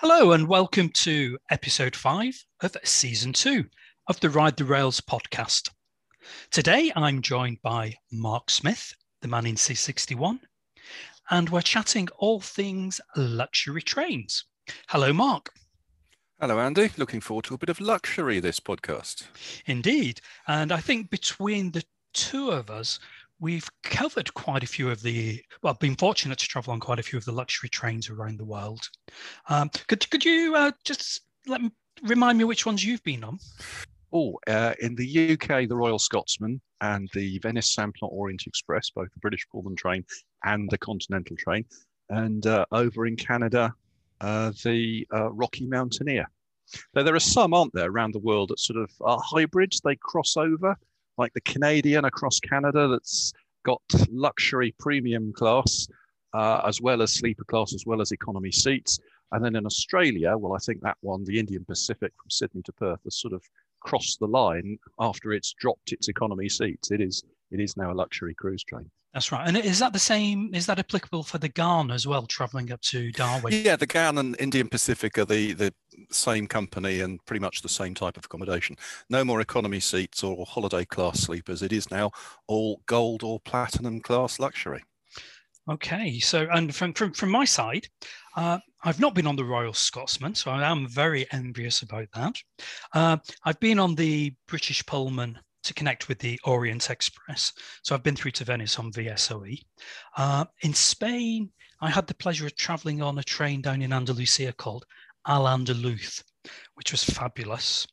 Hello, and welcome to episode five of season two of the Ride the Rails podcast. Today, I'm joined by Mark Smith, the man in Seat 61, and we're chatting all things luxury trains. Hello, Mark. Hello, Andy. Looking forward to a bit of luxury this podcast. Indeed. And I think between the two of us, we've covered quite a few of the, well, been fortunate to travel on quite a few of the luxury trains around the world. Um, could, could you uh, just let me remind me which ones you've been on? Oh, uh, in the UK, the Royal Scotsman and the Venice Simplon Orient Express, both the British Pullman train and the Continental train. And uh, over in Canada, uh, the uh, Rocky Mountaineer. Now, there are some, aren't there, around the world that sort of are hybrids. They cross over, like the Canadian across Canada that's got luxury premium class, uh, as well as sleeper class, as well as economy seats. And then in Australia, well, I think that one, the Indian Pacific from Sydney to Perth, has sort of crossed the line after it's dropped its economy seats. It is it is now a luxury cruise train. That's right. And is that the same? Is that applicable for the Ghan as well, traveling up to Darwin? Yeah, the Ghan and Indian Pacific are the, the same company and pretty much the same type of accommodation. No more economy seats or holiday class sleepers. It is now all gold or platinum class luxury. Okay, so and from from, from my side, uh, I've not been on the Royal Scotsman, so I am very envious about that. Uh, I've been on the British Pullman to connect with the Orient Express. So I've been through to Venice on VSOE. Uh, in Spain, I had the pleasure of traveling on a train down in Andalusia called Al Andalus, which was fabulous.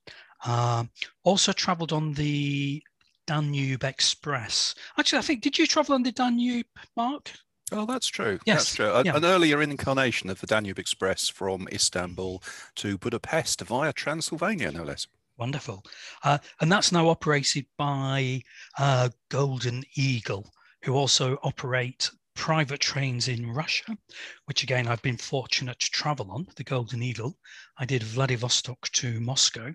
Uh, also traveled on the Danube Express. Actually, I think, did you travel on the Danube, Mark? Oh, that's true. Yes. That's true. Yeah. An earlier incarnation of the Danube Express from Istanbul to Budapest via Transylvania, no less. Wonderful. Uh, and that's now operated by uh, Golden Eagle, who also operate private trains in Russia, which again I've been fortunate to travel on, the Golden Eagle. I did Vladivostok to Moscow.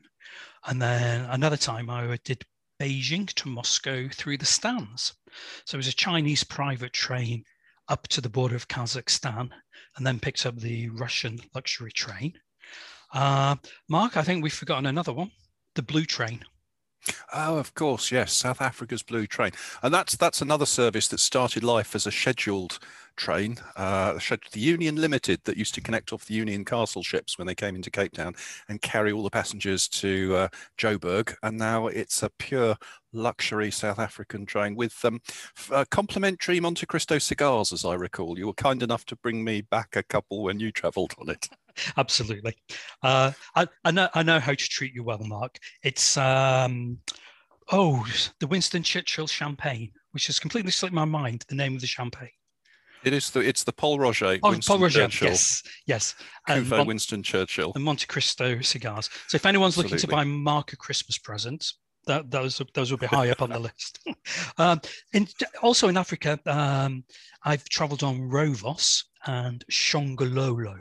And then another time I did Beijing to Moscow through the Stans. So it was a Chinese private train up to the border of Kazakhstan and then picked up the Russian luxury train. Uh, Mark, I think we've forgotten another one the Blue Train. Oh, of course, yes, South Africa's Blue Train, and that's that's another service that started life as a scheduled train, uh, the Union Limited that used to connect off the Union Castle ships when they came into Cape Town and carry all the passengers to uh, Joburg, and now it's a pure luxury South African train with um, uh, complimentary Monte Cristo cigars, as I recall. You were kind enough to bring me back a couple when you travelled on it. Absolutely. Uh, I, I, know I know how to treat you well, Mark. It's um, oh the Winston Churchill champagne, which has completely slipped my mind. The name of the champagne. It is the it's the Pol Roger. Oh, Winston Pol Roger. Churchill. Yes, yes. And Mon- Winston Churchill and Monte Cristo cigars. So if anyone's Absolutely. looking to buy Mark a Christmas present, that those those will be high up on the list. um, in, also in Africa, um, I've travelled on Rovos and Shongololo.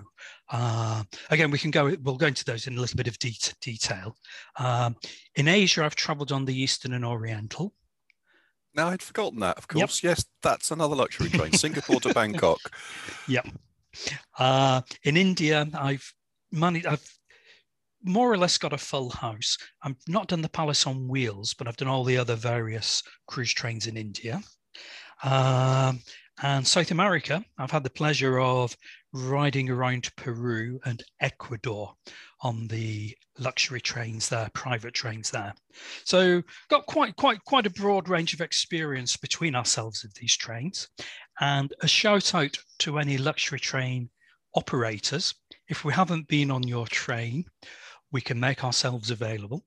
Uh, again, we can go. We'll go into those in a little bit of de- detail. Um, in Asia, I've travelled on the Eastern and Oriental. Now I'd forgotten that. Of course, yep. yes, that's another luxury train, Singapore to Bangkok. Yep. Uh, in India, I've money. I've more or less got a full house. I've not done the Palace on Wheels, but I've done all the other various cruise trains in India. Um, and South America, I've had the pleasure of riding around Peru and Ecuador on the luxury trains there, private trains there. So got quite quite quite a broad range of experience between ourselves of these trains. And a shout out to any luxury train operators. If we haven't been on your train, we can make ourselves available.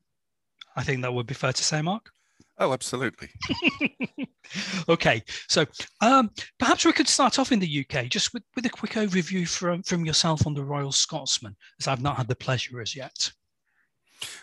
I think that would be fair to say, Mark. Oh, absolutely. okay, so um, perhaps we could start off in the UK just with, with a quick overview from, from yourself on the Royal Scotsman, as I've not had the pleasure as yet.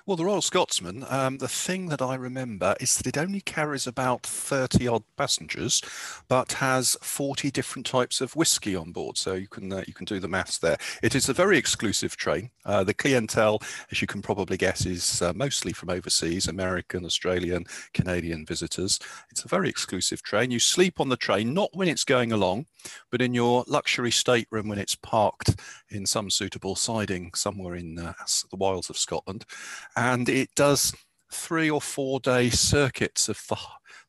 Well, the Royal Scotsman, um, the thing that I remember is that it only carries about 30 odd passengers, but has 40 different types of whiskey on board. So you can uh, you can do the maths there. It is a very exclusive train. Uh, the clientele, as you can probably guess, is uh, mostly from overseas, American, Australian, Canadian visitors. It's a very exclusive train. You sleep on the train, not when it's going along, but in your luxury stateroom when it's parked in some suitable siding somewhere in uh, the wilds of Scotland and it does three or four day circuits of the,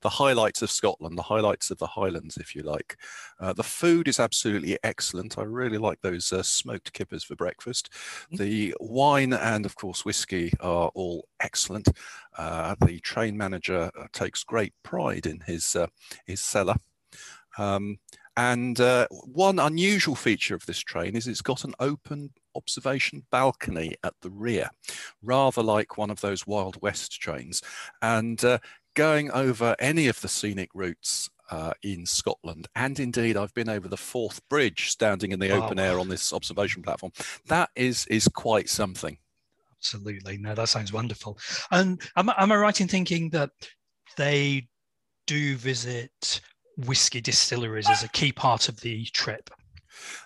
the highlights of Scotland, the highlights of the Highlands, if you like. Uh, the food is absolutely excellent. I really like those uh, smoked kippers for breakfast. Mm. The wine and, of course, whiskey are all excellent. Uh, the train manager uh, takes great pride in his uh, his cellar. Um, and uh, one unusual feature of this train is it's got an open observation balcony at the rear, rather like one of those Wild West trains. And uh, going over any of the scenic routes uh, in Scotland, and indeed I've been over the Forth Bridge standing in the wow. open air on this observation platform. That is is quite something. Absolutely, no, that sounds wonderful. And am, am I right in thinking that they do visit whiskey distilleries as a key part of the trip?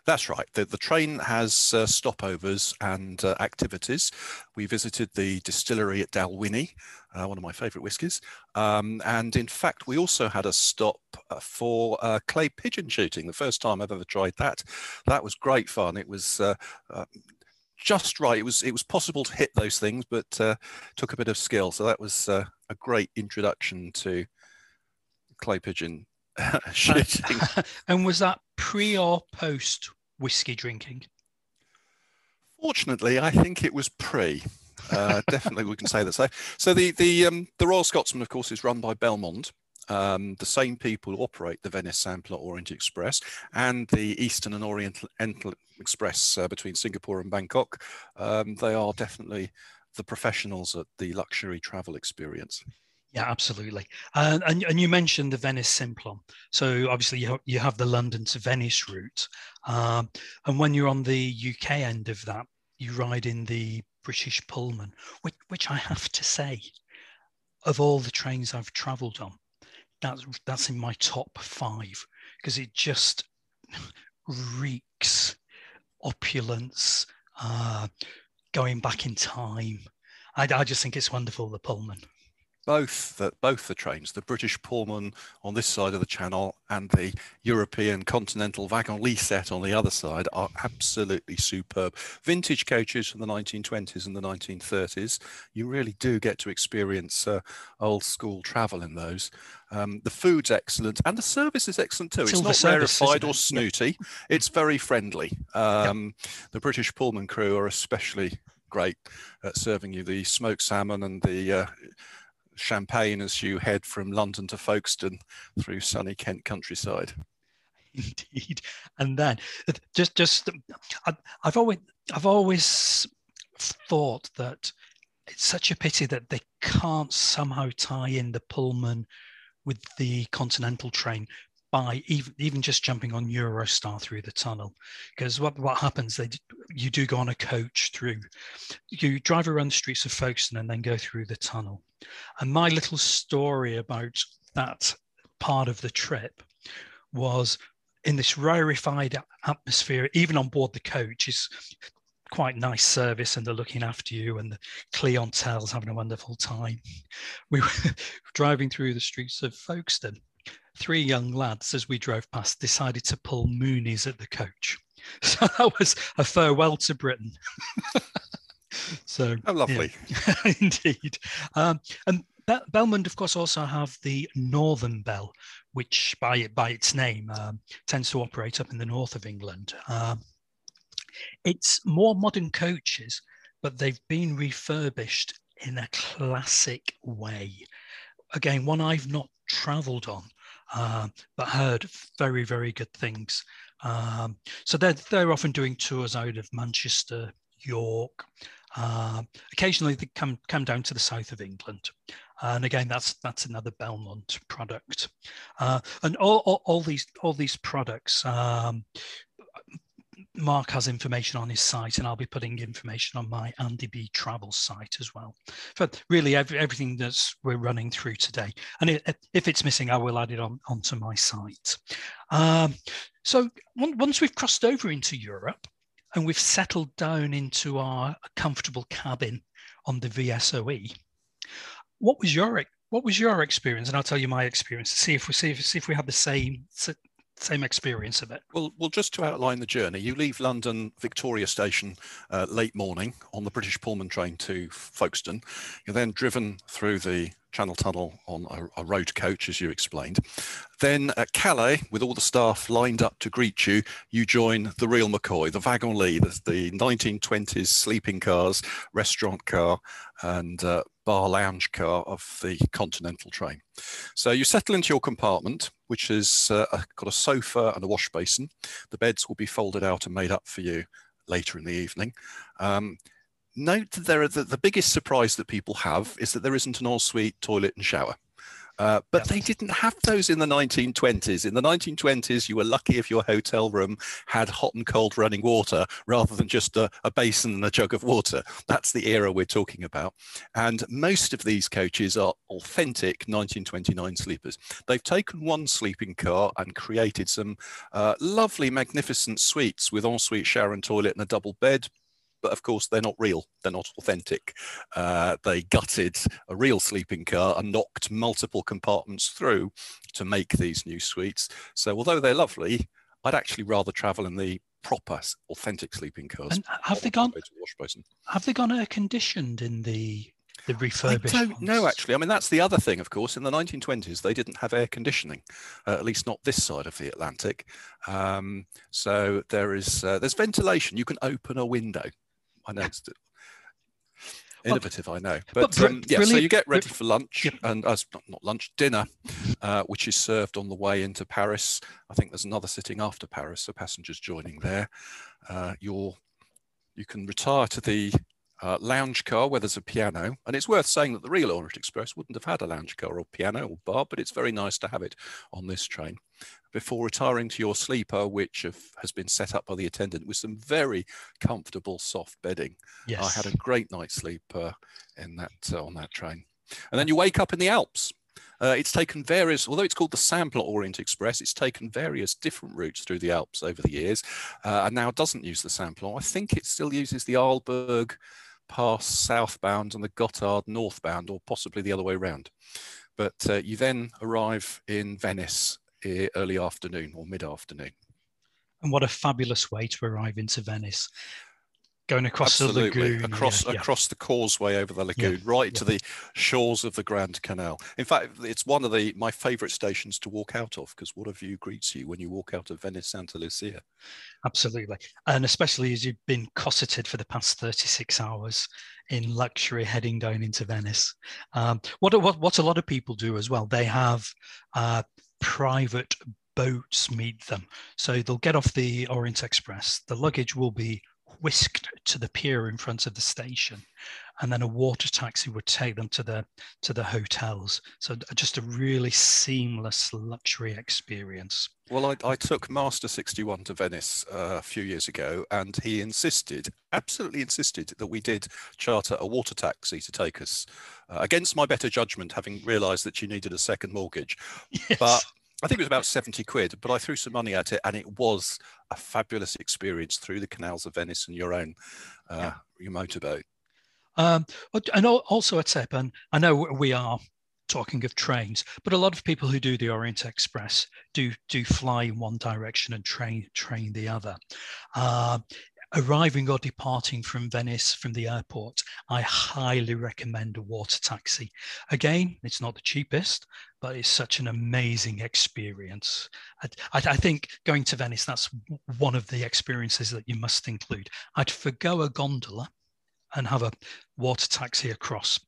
That's right. The, the train has uh, stopovers and uh, activities. We visited the distillery at Dalwhinnie, uh, one of my favourite whiskies. Um, and in fact, we also had a stop uh, for uh, clay pigeon shooting, the first time I've ever tried that. That was great fun. It was uh, just right. It was it was possible to hit those things, but took a bit of skill. So that was a great introduction to clay pigeon shooting. and was that pre or post whiskey drinking? Fortunately, I think it was pre. Uh, definitely, we can say that. So, so the the um, the Royal Scotsman, of course, is run by Belmond. Um, the same people who operate the Venice Simplon Orient Express and the Eastern and Oriental Express uh, between Singapore and Bangkok. Um, they are definitely the professionals at the luxury travel experience. Yeah, absolutely. And, and you mentioned the Venice Simplon. So obviously you, you have the London to Venice route. Um, and when you're on the UK end of that, you ride in the British Pullman, which, which I have to say, of all the trains I've travelled on, that's, that's in my top five because it just reeks opulence, uh, going back in time. I, I just think it's wonderful, the Pullman both the, both the trains, the British Pullman on this side of the channel and the European Continental Wagon Lit set on the other side, are absolutely superb. Vintage coaches from the 1920s and the 1930s. You really do get to experience uh, old school travel in those. Um, the food's excellent and the service is excellent too. It's, not rarefied or snooty. Yeah. It's very friendly. Um, yeah. The British Pullman crew are especially great at serving you the smoked salmon and the uh, champagne as you head from London to Folkestone through sunny Kent countryside. Indeed, and then just just I, I've always I've always thought that it's such a pity that they can't somehow tie in the Pullman with the Continental train by even even just jumping on Eurostar through the tunnel, because what what happens? They you do go on a coach through, you drive around the streets of Folkestone and then go through the tunnel. And my little story about that part of the trip was in this rarefied atmosphere, even on board the coach, is quite nice service and they're looking after you and the clientele's having a wonderful time. We were driving through the streets of Folkestone three young lads, as we drove past, decided to pull Moonies at the coach. So that was a farewell to Britain. so oh, lovely, yeah. indeed. Um, and Be- Belmond, of course, also have the Northern Belle, which by by its name um, tends to operate up in the north of England. Um, it's more modern coaches, but they've been refurbished in a classic way. Again, one I've not travelled on, uh, but heard very, very good things. Um, so they're, they're often doing tours out of Manchester, York. Uh, occasionally they come, come down to the south of England. And again, that's that's another Belmond product. Uh, and all, all, all, these all these products, um, Mark has information on his site, and I'll be putting information on my Andy B Travel site as well. But really, every, everything that's we're running through today, and it, if it's missing, I will add it on onto my site. Um, so once we've crossed over into Europe, and we've settled down into our comfortable cabin on the VSOE, what was your what was your experience? And I'll tell you my experience. To see if we see if, see if we have the same same experience of it. Well, well, just to outline the journey, you leave London Victoria Station uh, late morning on the British Pullman train to Folkestone. You're then driven through the Channel Tunnel on a, a, road coach, as you explained. Then at Calais, with all the staff lined up to greet you, you join the real McCoy, the Wagon Lit, the, the 1920s sleeping cars, restaurant car, and uh, bar lounge car of the Continental train. So you settle into your compartment, which has uh, got a sofa and a wash basin. The beds will be folded out and made up for you later in the evening. Um, note that there are the, the biggest surprise that people have is that there isn't an ensuite toilet and shower. Uh, but they didn't have those in the 1920s. In the 1920s, you were lucky if your hotel room had hot and cold running water rather than just a, a, basin and a jug of water. That's the era we're talking about. And most of these coaches are authentic 1929 sleepers. They've taken one sleeping car and created some uh, lovely, magnificent suites with ensuite shower and toilet and a double bed but of course they're not real they're not authentic uh, they gutted a real sleeping car and knocked multiple compartments through to make these new suites so although they're lovely i'd actually rather travel in the proper authentic sleeping cars and have they gone have they gone air conditioned in the the refurbished I don't know actually. I mean, that's the other thing, of course. In the 1920s, they didn't have air conditioning, uh, at least not this side of the Atlantic. Um, so there is uh, there's ventilation. You can open a window. I know it's innovative, I know. But, but um, yeah, so you get ready for lunch and uh, not lunch, dinner, uh, which is served on the way into Paris. I think there's another sitting after Paris, so passengers joining there. Uh, you're, you can retire to the uh, lounge car where there's a piano. And it's worth saying that the real Orient Express wouldn't have had a lounge car or piano or bar, but it's very nice to have it on this train before retiring to your sleeper, which have, has been set up by the attendant with some very comfortable soft bedding. Yes. I had a great night's sleep uh, in that uh, on that train. And then you wake up in the Alps. Uh, it's taken various, although it's called the Simplon Orient Express, it's taken various different routes through the Alps over the years, uh, and now doesn't use the Simplon. I think it still uses the Arlberg pass southbound and the Gotthard northbound, or possibly the other way around. But uh, you then arrive in Venice early afternoon or mid afternoon. And what a fabulous way to arrive into Venice going across Absolutely. the lagoon across yeah, across yeah. the causeway over the lagoon yeah, right to the shores of the grand canal. In fact it's one of the my favorite stations to walk out of because what a view greets you when you walk out of venice santa lucia. Absolutely. And especially as you've been cosseted for the past 36 hours in luxury heading down into venice. Um, what, what what a lot of people do as well they have uh, private boats meet them. So they'll get off the orient express the luggage will be whisked to the pier in front of the station and then a water taxi would take them to the to the hotels. So just a really seamless luxury experience. Well i, I took master 61 to venice uh, a few years ago and he insisted absolutely insisted that we did charter a water taxi to take us uh, against my better judgment having realized that you needed a second mortgage. Yes. but I think it was about 70 quid, but I threw some money at it and it was a fabulous experience through the canals of Venice and your own uh, yeah. your motorboat. Um, and also at SEP, and I know we are talking of trains, but a lot of people who do the Orient Express do do fly in one direction and train train the other. Uh, arriving or departing from Venice from the airport, I highly recommend a water taxi. Again, it's not the cheapest, but it's such an amazing experience. I, I, I think going to Venice, that's one of the experiences that you must include. I'd forgo a gondola and have a water taxi across.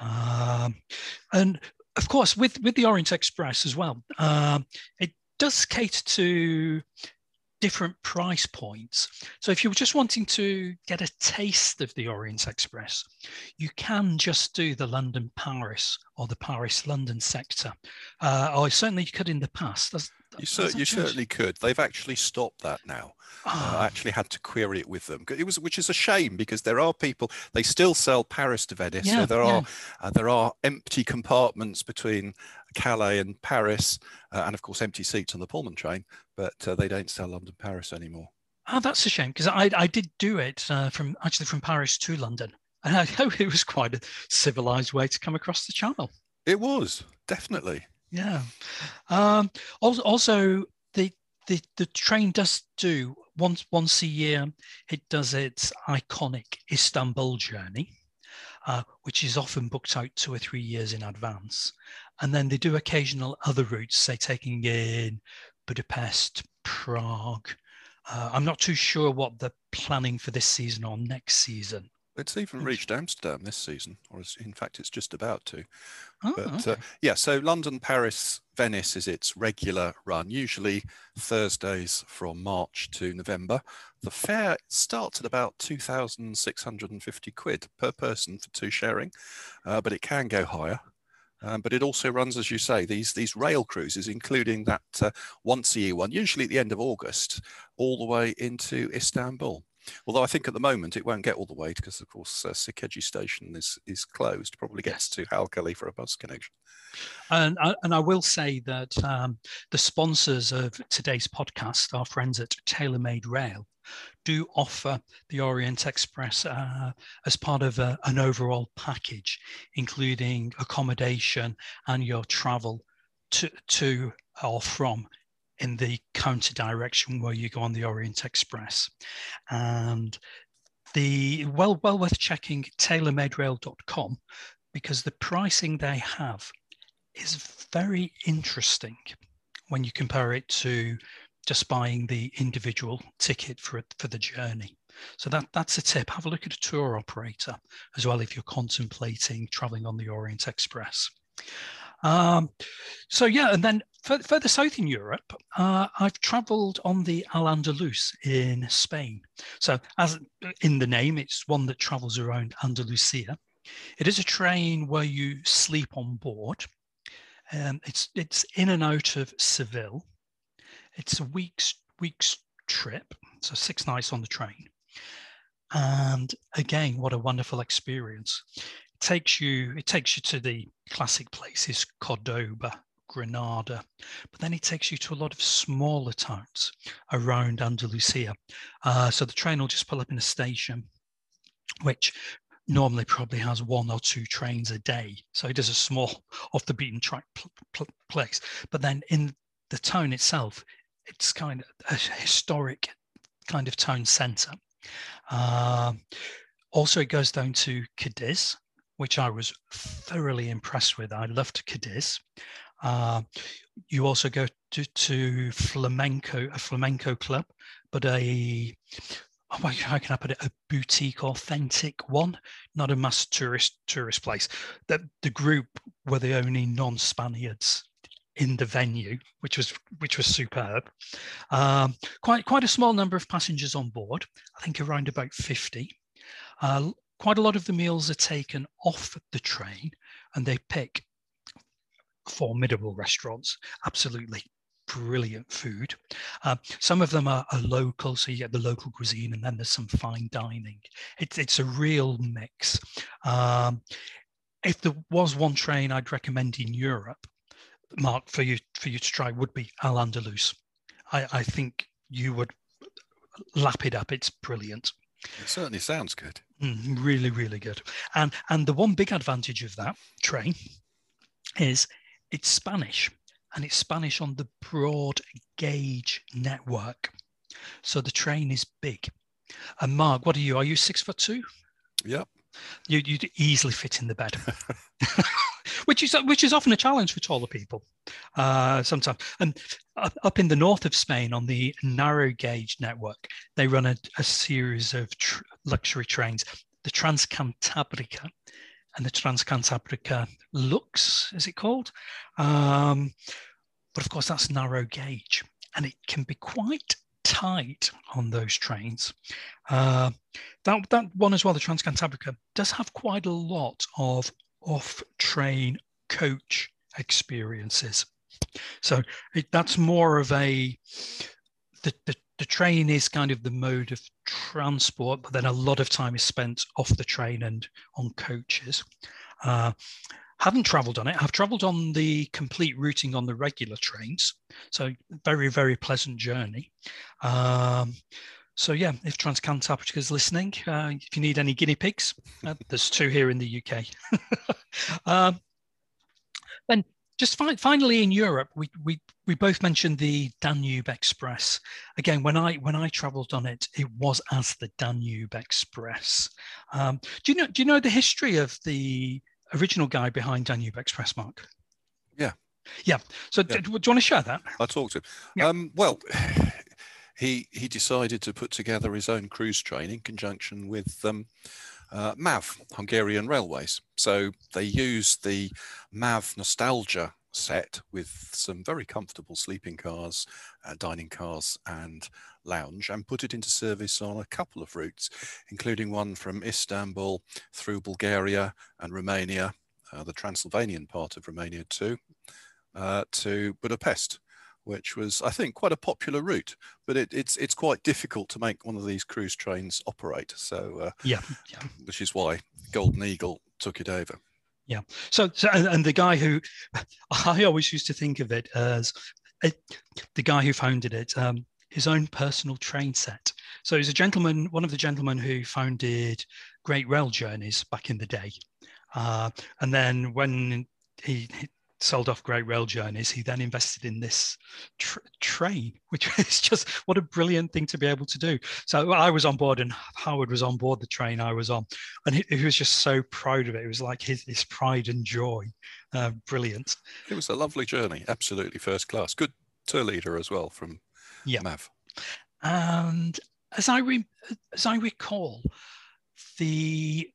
Um, and of course, with, with the Orient Express as well, um, it does cater to different price points. So if you're just wanting to get a taste of the Orient Express, you can just do the London Paris or the Paris London sector. Uh, or certainly you could in the past. That's, You, cer- you certainly could. They've actually stopped that now. Oh. Uh, I ah. actually had to query it with them. It was, which is a shame because there are people. They still sell Paris to Venice, yeah, so there yeah. are uh, there are empty compartments between Calais and Paris, uh, and of course empty seats on the Pullman train. But uh, they don't sell London Paris anymore. Oh, that's a shame because I I did do it uh, from actually from Paris to London, and I know it was quite a civilized way to come across the channel. It was definitely. Yeah. Um, also, the, the the train does do once once a year. It does its iconic Istanbul journey, uh, which is often booked out two or three years in advance, and then they do occasional other routes, say taking in Budapest, Prague. Uh, I'm not too sure what they're planning for this season or next season. It's even reached Amsterdam this season, or in fact, it's just about to. Oh, but okay. uh, yeah, so London, Paris, Venice is its regular run, usually Thursdays from March to November. The fare starts at about 2,650 quid per person for two sharing, uh, but it can go higher. Um, but it also runs, as you say, these these rail cruises, including that uh, once a year one, usually at the end of August, all the way into Istanbul. Although I think at the moment it won't get all the way because, of course, uh, Sirkeci station is is closed. Probably gets to Halkalı for a bus connection. And, uh, and I will say that um, the sponsors of today's podcast, our friends at TaylorMade Rail, do offer the Orient Express uh, as part of a, an overall package, including accommodation and your travel to, to or from in the counter direction where you go on the Orient Express. And the well, well worth checking taylormaderail.com because the pricing they have is very interesting when you compare it to just buying the individual ticket for for the journey. So that that's a tip. Have a look at a tour operator as well if you're contemplating traveling on the Orient Express. Um, so yeah, and then further south in Europe, uh, I've travelled on the Al Andalus in Spain. So as in the name, it's one that travels around Andalusia. It is a train where you sleep on board. Um, it's it's in and out of Seville. It's a week's week's trip, so six nights on the train. And again, what a wonderful experience takes you it takes you to the classic places cordoba granada but then it takes you to a lot of smaller towns around andalusia. Uh, so the train will just pull up in a station which normally probably has one or two trains a day. So it is a small off the beaten track pl- pl- place. But then in the town itself it's kind of a historic kind of town center uh, also, it goes down to Cadiz, which I was thoroughly impressed with. I loved Cadiz. Uh, you also go to, to flamenco, a flamenco club, but a oh, how can I put it? A boutique, authentic one, not a mass tourist tourist place. That the group were the only non-Spaniards in the venue, which was which was superb. Um, quite quite a small number of passengers on board. I think around about fifty. Uh, quite a lot of the meals are taken off the train and they pick formidable restaurants, absolutely brilliant food. Uh, some of them are, are, local, so you get the local cuisine, and then there's some fine dining. It's it's a real mix. Um, if there was one train I'd recommend in Europe, Mark, for you for you to try, would be Al Andalus. I, I think you would lap it up. It's brilliant. It certainly sounds good. Mm, really, really good. And and the one big advantage of that train is it's Spanish, and it's Spanish on the broad gauge network. So the train is big. And Mark, what are you? Are you six foot two? Yep. You, you'd easily fit in the bed, which is which is often a challenge for taller people. Uh, sometimes, and up, up in the north of Spain on the narrow gauge network, they run a, a series of tr- luxury trains, the Transcantabrica and the Transcantabrica Lux, is it called? Um, but of course, that's narrow gauge, and it can be quite tight on those trains. Uh, that, that one as well, the Transcantabrica, does have quite a lot of off train coach experiences. So it, that's more of a the, the the train is kind of the mode of transport, but then a lot of time is spent off the train and on coaches. Uh, haven't travelled on it. I've travelled on the complete routing on the regular trains, so very very pleasant journey. Um, so yeah, if Transcantabria is listening, uh, if you need any guinea pigs, uh, there's two here in the UK. um, just fi- finally in Europe, we, we we both mentioned the Danube Express. Again, when I when I travelled on it, it was as the Danube Express. Um, do you know do you know the history of the original guy behind Danube Express, Mark? Yeah. Yeah. So yeah. Do, do, you want to share that? I talked to him. Yeah. Um, well, he he decided to put together his own cruise train in conjunction with um, uh, MAV, Hungarian Railways. So they used the MAV Nostalgia set with some very comfortable sleeping cars, uh, dining cars, and lounge, and put it into service on a couple of routes, including one from Istanbul through Bulgaria and Romania, uh, the Transylvanian part of Romania too, uh, to Budapest which was, I think, quite a popular route. But it, it's it's quite difficult to make one of these cruise trains operate. So uh, yeah, yeah, which is why Golden Eagle took it over. Yeah. So, so and, the guy who I always used to think of it as it, the guy who founded it, um, his own personal train set. So he's a gentleman, one of the gentlemen who founded Great Rail Journeys back in the day. Uh, and then when he, sold off Great Rail Journeys, he then invested in this tr- train, which is just what a brilliant thing to be able to do. So I was on board, and Howard was on board the train I was on, and he, he was just so proud of it. It was like his, his pride and joy. Uh, brilliant. It was a lovely journey, absolutely first class. Good tour leader as well from yeah. MAV. And as I re- as I recall, the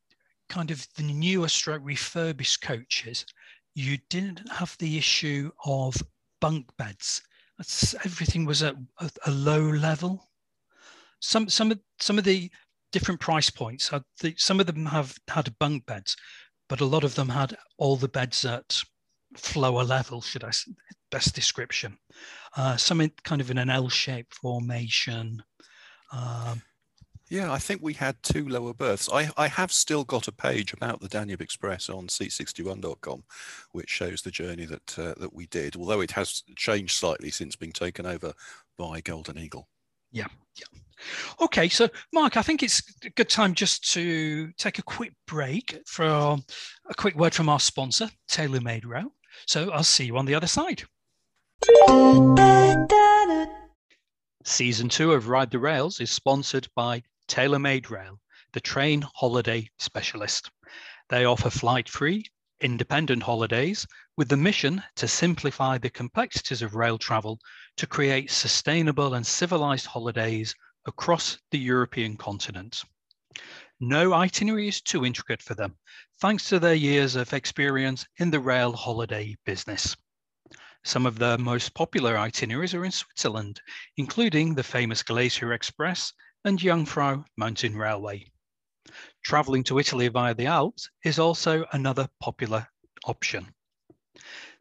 kind of the newer stroke refurbished coaches you didn't have the issue of bunk beds. Everything was at a, low level. Some some of some of the different price points. The, some of them have had bunk beds, but a lot of them had all the beds at flower level. Should I best description? Uh, some in, kind of in an L-shaped formation. Um, yeah, I think we had two lower berths. I, I have still got a page about the Danube Express on seat61.com, which shows the journey that uh, that we did, although it has changed slightly since being taken over by Golden Eagle. Yeah, yeah. Okay, so Mark, I think it's a good time just to take a quick break for a quick word from our sponsor, TaylorMade Rail. So I'll see you on the other side. Season two of Ride the Rails is sponsored by TaylorMade Rail, the train holiday specialist. They offer flight free, independent holidays with the mission to simplify the complexities of rail travel to create sustainable and civilized holidays across the European continent. No itinerary is too intricate for them, thanks to their years of experience in the rail holiday business. Some of their most popular itineraries are in Switzerland, including the famous Glacier Express and Jungfrau Mountain Railway. Travelling to Italy via the Alps is also another popular option.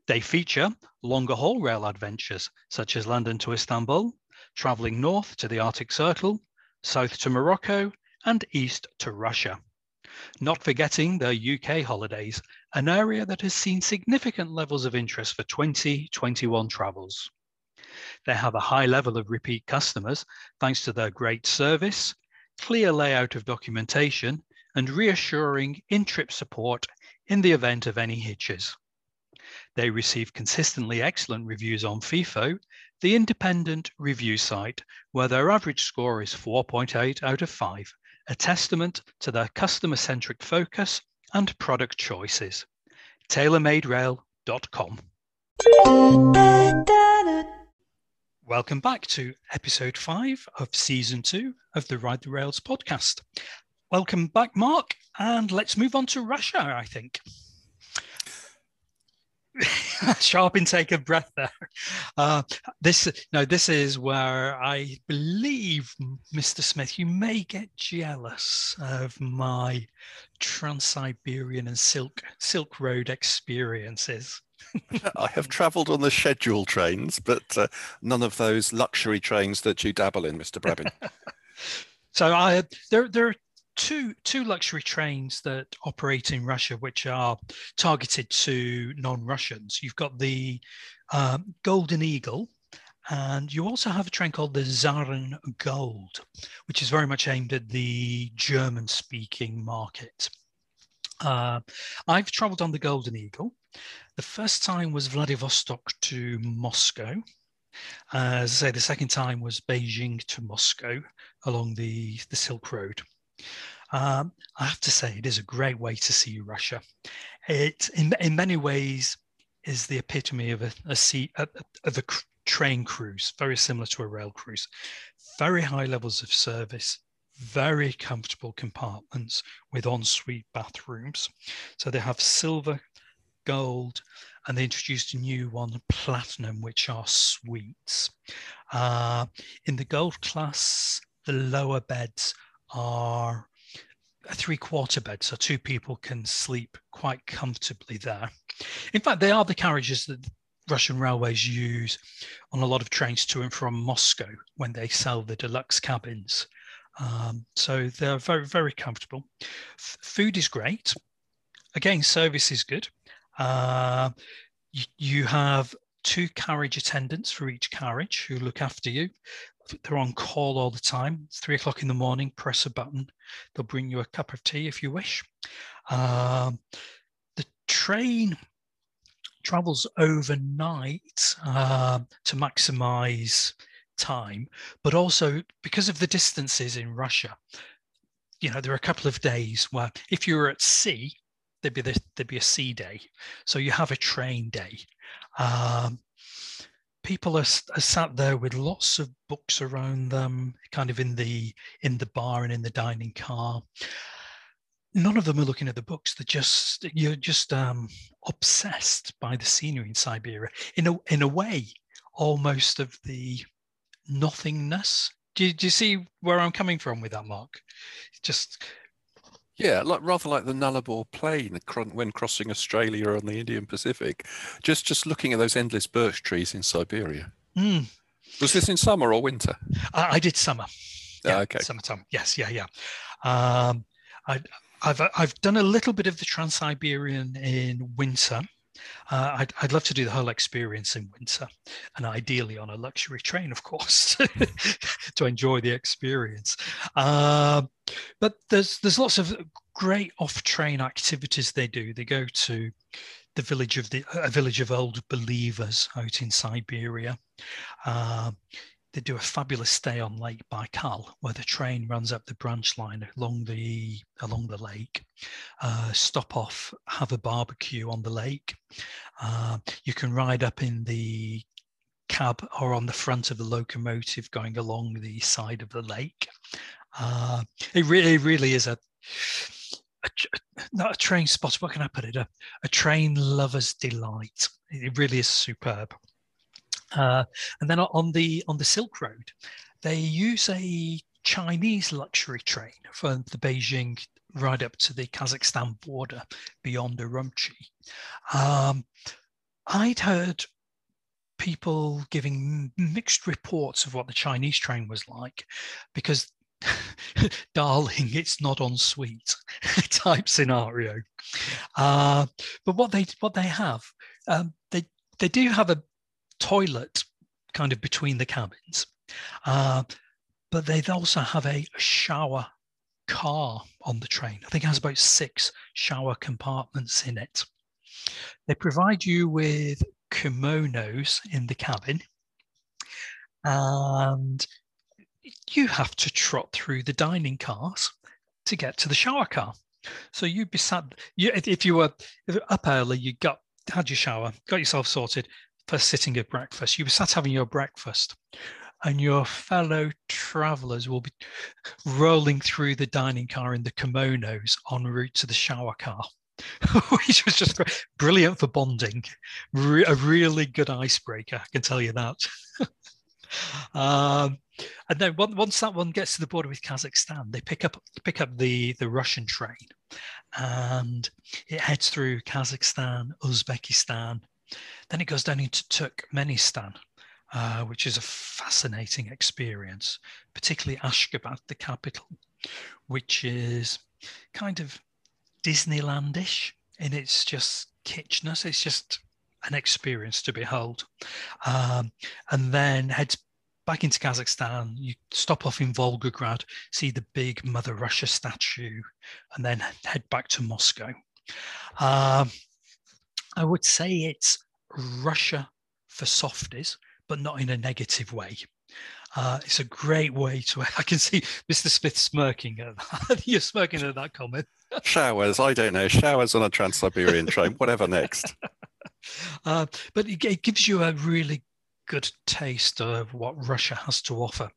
They feature longer haul rail adventures, such as London to Istanbul, travelling north to the Arctic Circle, south to Morocco, and east to Russia. Not forgetting their UK holidays, an area that has seen significant levels of interest for 2021 travels. They have a high level of repeat customers thanks to their great service, clear layout of documentation, and reassuring in-trip support in the event of any hitches. They receive consistently excellent reviews on Feefo, the independent review site, where their average score is 4.8 out of 5, a testament to their customer-centric focus and product choices. TaylorMadeRail.com. Welcome back to episode five of season two of the Ride the Rails podcast. Welcome back, Mark, and let's move on to Russia, I think. Sharp intake of breath there. Uh, this no, this is where I believe, Mr. Smith, you may get jealous of my Trans-Siberian and Silk Silk Road experiences. I have travelled on the scheduled trains, but uh, none of those luxury trains that you dabble in, Mr. Brabin. so I there there are two two luxury trains that operate in Russia, which are targeted to non-Russians. You've got the um, Golden Eagle, and you also have a train called the Zaren Gold, which is very much aimed at the German-speaking market. Uh, I've travelled on the Golden Eagle. The first time was Vladivostok to Moscow. As I say, the second time was Beijing to Moscow along the, the Silk Road. Um, I have to say, it is a great way to see Russia. It, in, in many ways, is the epitome of a, a, sea, of a train cruise, very similar to a rail cruise. Very high levels of service, very comfortable compartments with ensuite bathrooms. So they have silver, gold, and they introduced a new one, platinum, which are suites. Uh, in the gold class, the lower beds are a three quarter bed, so two people can sleep quite comfortably there. In fact, they are the carriages that Russian railways use on a lot of trains to and from Moscow when they sell the deluxe cabins. Um, so they're very, very comfortable. F- food is great. Again, service is good. Uh, you, have two carriage attendants for each carriage who look after you. They're on call all the time. It's three o'clock in the morning, press a button. They'll bring you a cup of tea if you wish. Um, the train travels overnight uh, to maximize time, but also because of the distances in Russia, you know, there are a couple of days where if you were at sea, there'd be the, there'd be a sea day, so you have a train day. Um, people are, are, sat there with lots of books around them, kind of in the in the bar and in the dining car. None of them are looking at the books. They're just you're just um, obsessed by the scenery in Siberia. In a in a way, almost of the nothingness. Do you, do you see where I'm coming from with that, Mark? Just yeah, like rather like the Nullarbor Plain when crossing Australia on the Indian Pacific. Just just looking at those endless birch trees in Siberia. Mm. Was this in summer or winter? I, I did summer. Ah, yeah, okay. Summertime. Yes, yeah, yeah. Um, I, I've I've done a little bit of the Trans Siberian in winter. Uh, I'd, I'd love to do the whole experience in winter and ideally on a luxury train, of course, to enjoy the experience. Uh, but there's, there's lots of great off-train activities they do. They go to the village of the a village of old believers out in Siberia. Uh, they do a fabulous stay on Lake Baikal, where the train runs up the branch line along the along the lake. Uh, stop off, have a barbecue on the lake. Uh, you can ride up in the cab or on the front of the locomotive going along the side of the lake. Uh, it really, really is a, a, not a train spot. What can I put it? A, a train lover's delight. It really is superb. Uh, and then on the on the Silk Road, they use a Chinese luxury train from the Beijing right up to the Kazakhstan border beyond Urumqi. Um, I'd heard people giving mixed reports of what the Chinese train was like because darling, it's not en suite type scenario. Uh, but what they what they have, um, they they do have a toilet kind of between the cabins. Uh, but they also have a shower car on the train. I think it has about six shower compartments in it. They provide you with kimonos in the cabin, and you have to trot through the dining cars to get to the shower car. So you'd be sat, you, if you were up early, you got had your shower, got yourself sorted, first sitting at breakfast. You were sat having your breakfast, and your fellow travelers will be rolling through the dining car in the kimonos en route to the shower car. Which was just brilliant for bonding, Re- a really good icebreaker. I can tell you that. um, and then once that one gets to the border with Kazakhstan, they pick up pick up the the Russian train, and it heads through Kazakhstan, Uzbekistan, Then it goes down into Turkmenistan, uh, which is a fascinating experience, particularly Ashgabat, the capital, which is kind of Disneylandish in its just kitschness. It's just an experience to behold. Um, and then heads back into Kazakhstan. You stop off in Volgograd, see the big Mother Russia statue, and then head back to Moscow. Um, I would say it's Russia for softies, but not in a negative way. Uh, it's a great way to. I can see Mr. Smith smirking at that. You're smirking at that comment. showers, I don't know. Showers on a Trans Siberian train, whatever next. Uh, but it, it gives you a really good taste of what Russia has to offer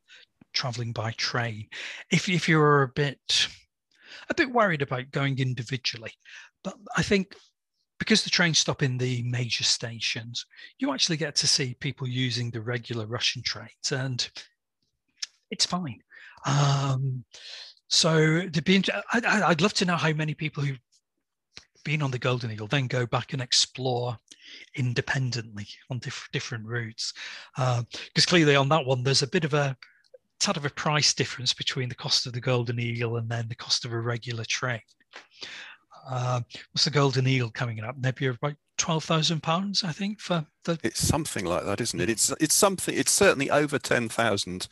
traveling by train. If, if you're a bit a bit worried about going individually, but I think because the trains stop in the major stations, you actually get to see people using the regular Russian trains, and it's fine. Um, so to be, I, would love to know how many people who've been on the Golden Eagle then go back and explore independently on diff- different routes, because uh, clearly on that one there's a bit of a tad of a price difference between the cost of the Golden Eagle and then the cost of a regular train. Uh, what's the Golden Eagle coming up? Maybe about twelve thousand pounds, I think, for the. It's something like that, isn't it? It's it's something. It's certainly over ten thousand.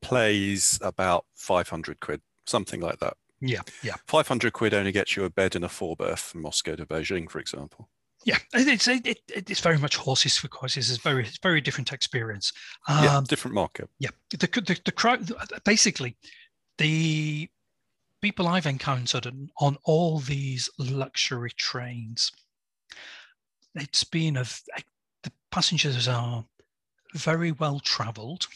Plays about five hundred quid, something like that. Yeah, yeah. Five hundred quid only gets you a bed in a four berth from Moscow to Beijing, for example. Yeah, it's it, it, it's very much horses for courses. It's very it's very different experience. Um, yeah, different market. Yeah, the the, the crowd basically the people I've encountered on all these luxury trains, it's been a the passengers are very well travelled.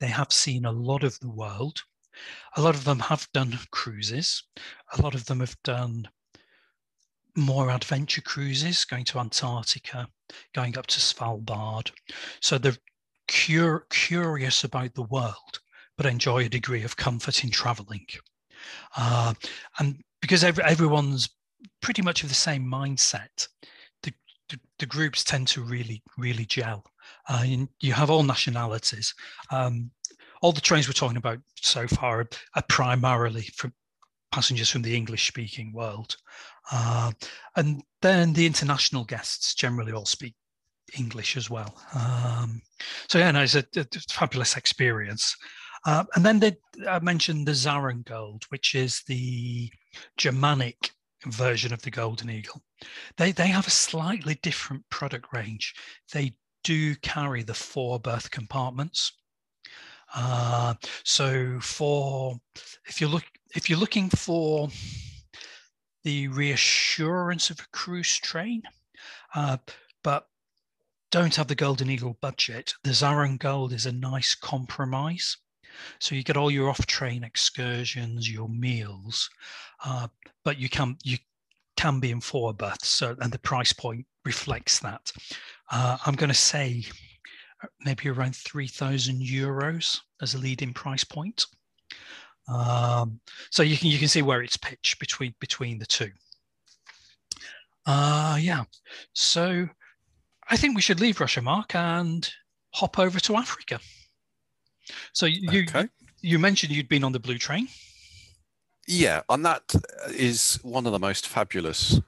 They have seen a lot of the world. A lot of them have done cruises. A lot of them have done more adventure cruises, going to Antarctica, going up to Svalbard. So they're cur- curious about the world, but enjoy a degree of comfort in traveling. Uh, and because every, everyone's pretty much of the same mindset, the, the, the groups tend to really, really gel. Uh, you have all nationalities. Um, all the trains we're talking about so far are, are primarily from passengers from the English speaking world. Uh, and then the international guests generally all speak English as well. Um, so, yeah, no, it's a, a fabulous experience. Uh, and then they I mentioned the Zarengold, which is the Germanic version of the Golden Eagle. They, they have a slightly different product range. They do carry the four berth compartments. Uh, so for if you look if you're looking for the reassurance of a cruise train, uh, but don't have the Golden Eagle budget, the Zarengold is a nice compromise. So you get all your off-train excursions, your meals, uh, but you can you can be in four berths. So and the price point reflects that. Uh, I'm going to say uh, maybe around three thousand euros as a leading price point. Um, so you can you can see where it's pitched between between the two. Uh, yeah. So I think we should leave Russia, Mark, and hop over to Africa. So you okay. you mentioned you'd been on the blue train. Yeah, and that is one of the most fabulous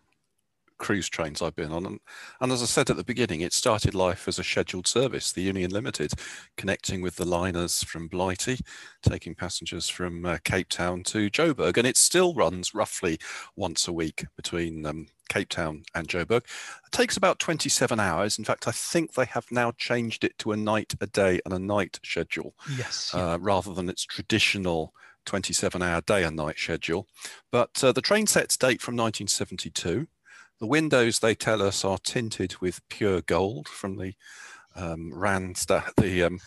cruise trains I've been on. And, and, as I said at the beginning, it started life as a scheduled service, the Union Limited, connecting with the liners from Blighty, taking passengers from uh, Cape Town to Joburg. And it still runs roughly once a week between um, Cape Town and Joburg. It takes about 27 hours. In fact, I think they have now changed it to a night a day and a night schedule. Yes. Uh, rather than its traditional 27 hour day and night schedule. But uh, the train sets date from 1972. The windows, they tell us, are tinted with pure gold from the um, Randstad, the um,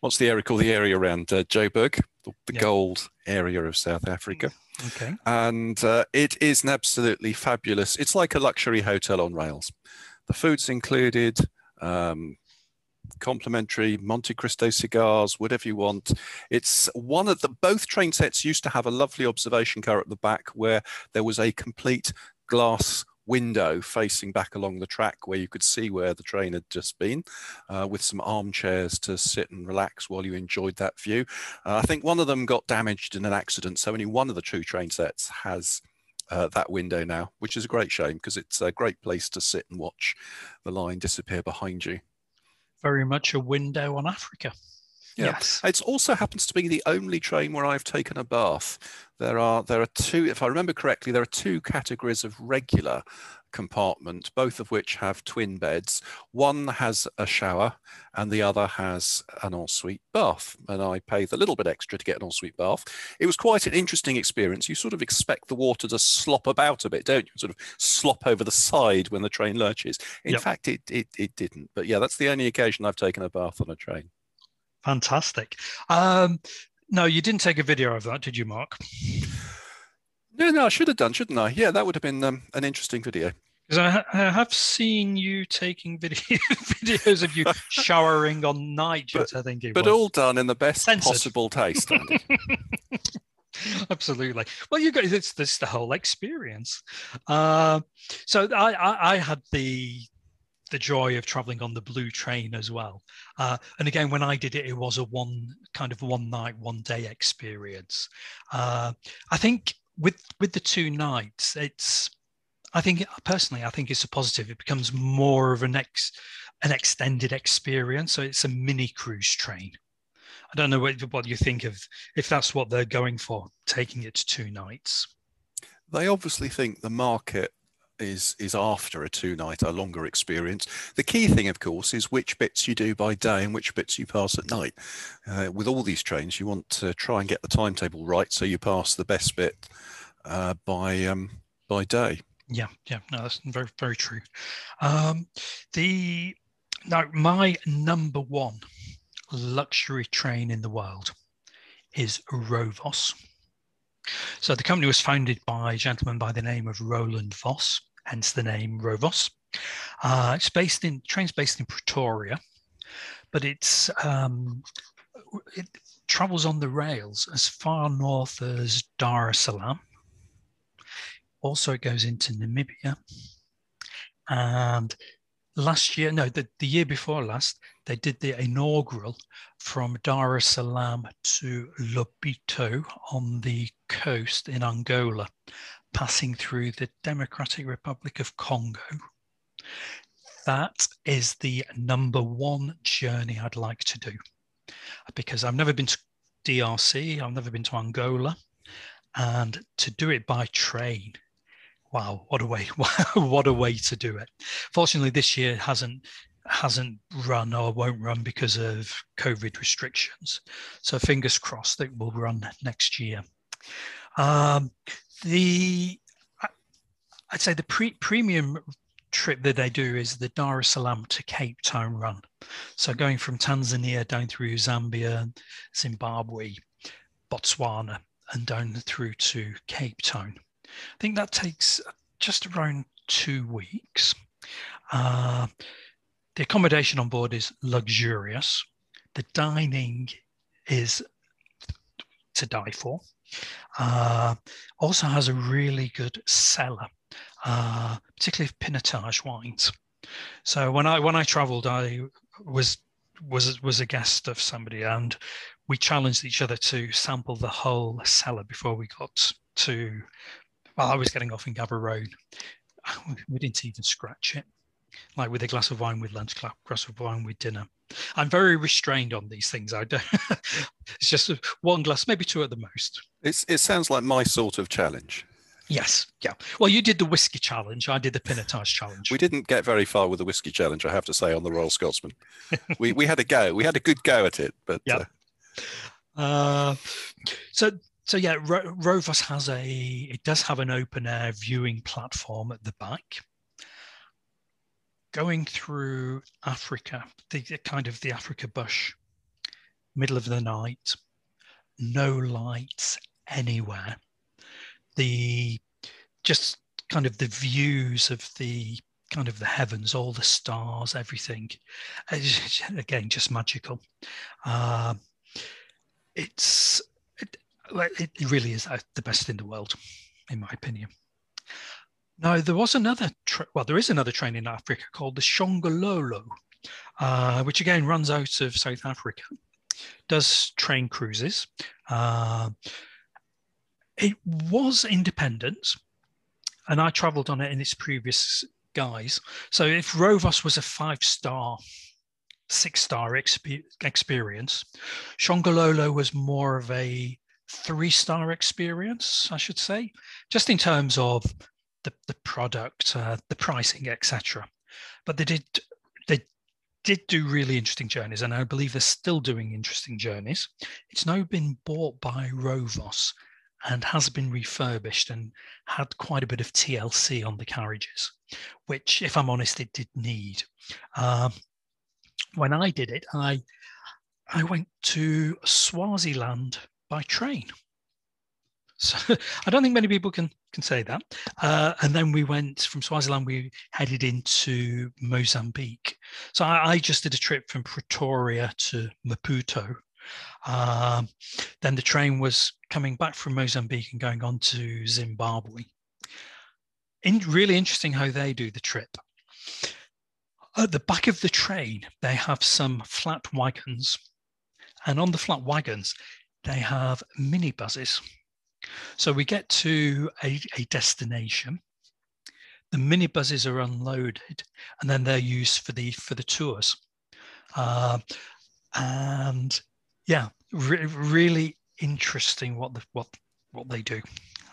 what's the area called? The area around uh, Joburg, the, the yep. gold area of South Africa. Okay. And uh, it is an absolutely fabulous. It's like a luxury hotel on rails. The food's included. Um, complimentary Monte Cristo cigars, whatever you want. It's one of the both train sets used to have a lovely observation car at the back where there was a complete glass window facing back along the track where you could see where the train had just been, uh, with some armchairs to sit and relax while you enjoyed that view. Uh, I think one of them got damaged in an accident, so only one of the two train sets has uh, that window now, which is a great shame because it's a great place to sit and watch the line disappear behind you. Very much a window on Africa. Yeah. Yes. It also happens to be the only train where I've taken a bath. There are there are two, if I remember correctly, there are two categories of regular compartment, both of which have twin beds. One has a shower and the other has an ensuite bath. And I paid a little bit extra to get an ensuite bath. It was quite an interesting experience. You sort of expect the water to slop about a bit, don't you? Sort of slop over the side when the train lurches. In yep. fact, it, it, it didn't. But yeah, that's the only occasion I've taken a bath on a train. Fantastic. Um, no, you didn't take a video of that, did you, Mark? No, no, I should have done, shouldn't I? Yeah, that would have been um, an interesting video. Because I, ha- I, have seen you taking video- videos of you showering on night but, I think But was. all done in the best Censored. possible taste, Absolutely. Well, you guys, it's this the whole experience. Uh, so I, I, I had the the joy of traveling on the blue train as well. Uh, and again, when I did it, it was a one kind of one night, one day experience. Uh, I think with with the two nights, it's I think personally, I think it's a positive. It becomes more of an ex an extended experience. So it's a mini cruise train. I don't know what, what you think of if that's what they're going for, taking it to two nights. They obviously think the market is is after a two night a longer experience. The key thing of course is which bits you do by day and which bits you pass at night. Uh, with all these trains you want to try and get the timetable right so you pass the best bit uh, by um, by day. Yeah yeah. No that's very very true. Um, the now my number one luxury train in the world is rovos. So the company was founded by a gentleman by the name of Rohan Vos hence the name Rovos. Uh, it's based in trains based in Pretoria, but it's um, it travels on the rails as far north as Dar es Salaam. Also, it goes into Namibia. And last year, no, the, the year before last, they did the inaugural from Dar es Salaam to Lobito on the coast in Angola passing through the Democratic Republic of Congo. That is the number one journey I'd like to do because I've never been to DRC, I've never been to Angola, and to do it by train. Wow, what a way! what a way to do it. Fortunately, this year hasn't hasn't run or won't run because of COVID restrictions. So fingers crossed that we'll run next year. Um, the I'd say the pre- premium trip that they do is the Dar es Salaam to Cape Town run. So going from Tanzania down through Zambia, Zimbabwe, Botswana, and down through to Cape Town. I think that takes just around two weeks. Uh, the accommodation on board is luxurious. The dining is to die for. Uh, also has a really good cellar, uh, particularly Pinotage wines. So when I when I travelled, I was was was a guest of somebody, and we challenged each other to sample the whole cellar before we got to. Well, I was getting off in Gaborone. We didn't even scratch it like with a glass of wine with lunch, glass of wine with dinner. I'm very restrained on these things. I don't. it's just one glass, maybe two at the most. It's, it sounds like my sort of challenge. Yes, yeah. Well, you did the whiskey challenge. I did the pinotage challenge. We didn't get very far with the whiskey challenge, I have to say, on the Royal Scotsman. we we had a go. We had a good go at it, but yeah. Uh... Uh, so so yeah, Ro- Rovos has a. It does have an open air viewing platform at the back going through Africa, the, the kind of the Africa bush, middle of the night, no lights anywhere. The just kind of the views of the kind of the heavens, all the stars, everything. again, just magical. Uh, it's it, it really is uh, the best in the world, in my opinion. No, there was another, tra- well, there is another train in Africa called the Shongololo, uh, which again runs out of South Africa, does train cruises. Uh, it was independent, and I travelled on it in its previous guise. So if Rovos was a five star, six star exp- experience, Shongololo was more of a three star experience, I should say, just in terms of the, the product, uh, the pricing, etc. But they did they did do really interesting journeys, and I believe they're still doing interesting journeys. It's now been bought by Rovos and has been refurbished and had quite a bit of TLC on the carriages, which, if I'm honest, it did need. Um, when I did it, I I went to Swaziland by train. So I don't think many people can can say that. Uh, and then we went from Swaziland, we headed into Mozambique. So I, I just did a trip from Pretoria to Maputo. Um, then the train was coming back from Mozambique and going on to Zimbabwe. In, really interesting how they do the trip. At the back of the train, they have some flat wagons. And on the flat wagons, they have minibuses. So we get to a, a destination. The minibuses are unloaded, and then they're used for the for the tours. Uh, and yeah, re- really interesting what the what what they do.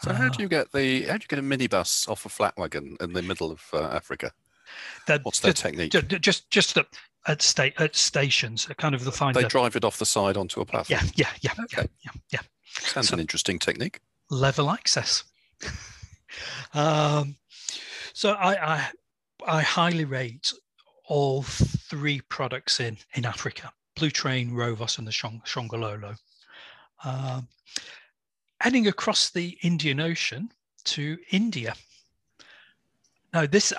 So how do you get the how do you get a minibus off a flat wagon in the middle of uh, Africa? That, What's their technique? ju- ju- Just just at at, sta- at stations, kind of the find. They the- drive it off the side onto a platform. yeah, yeah, yeah, yeah, Okay. yeah, yeah. Sounds So- an interesting technique. level access. um, so I, I I highly rate all three products in in Africa: Blue Train, Rovos, and the Shong, Shongololo. Um, heading across the Indian Ocean to India. Now this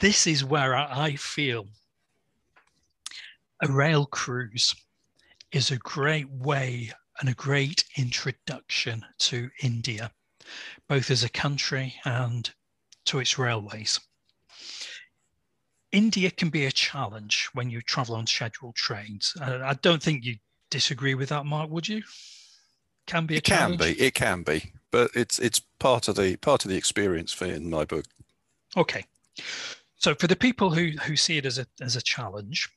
this is where I, I feel a rail cruise is a great way and a great introduction to India, both as a country and to its railways. India can be a challenge when you travel on scheduled trains. Uh, I don't think you disagree with that, Mark, would you? Can be a It can be, it can be, but it's it's part of the part of the experience for in my book. Okay. So for the people who, who see it as a, as a challenge,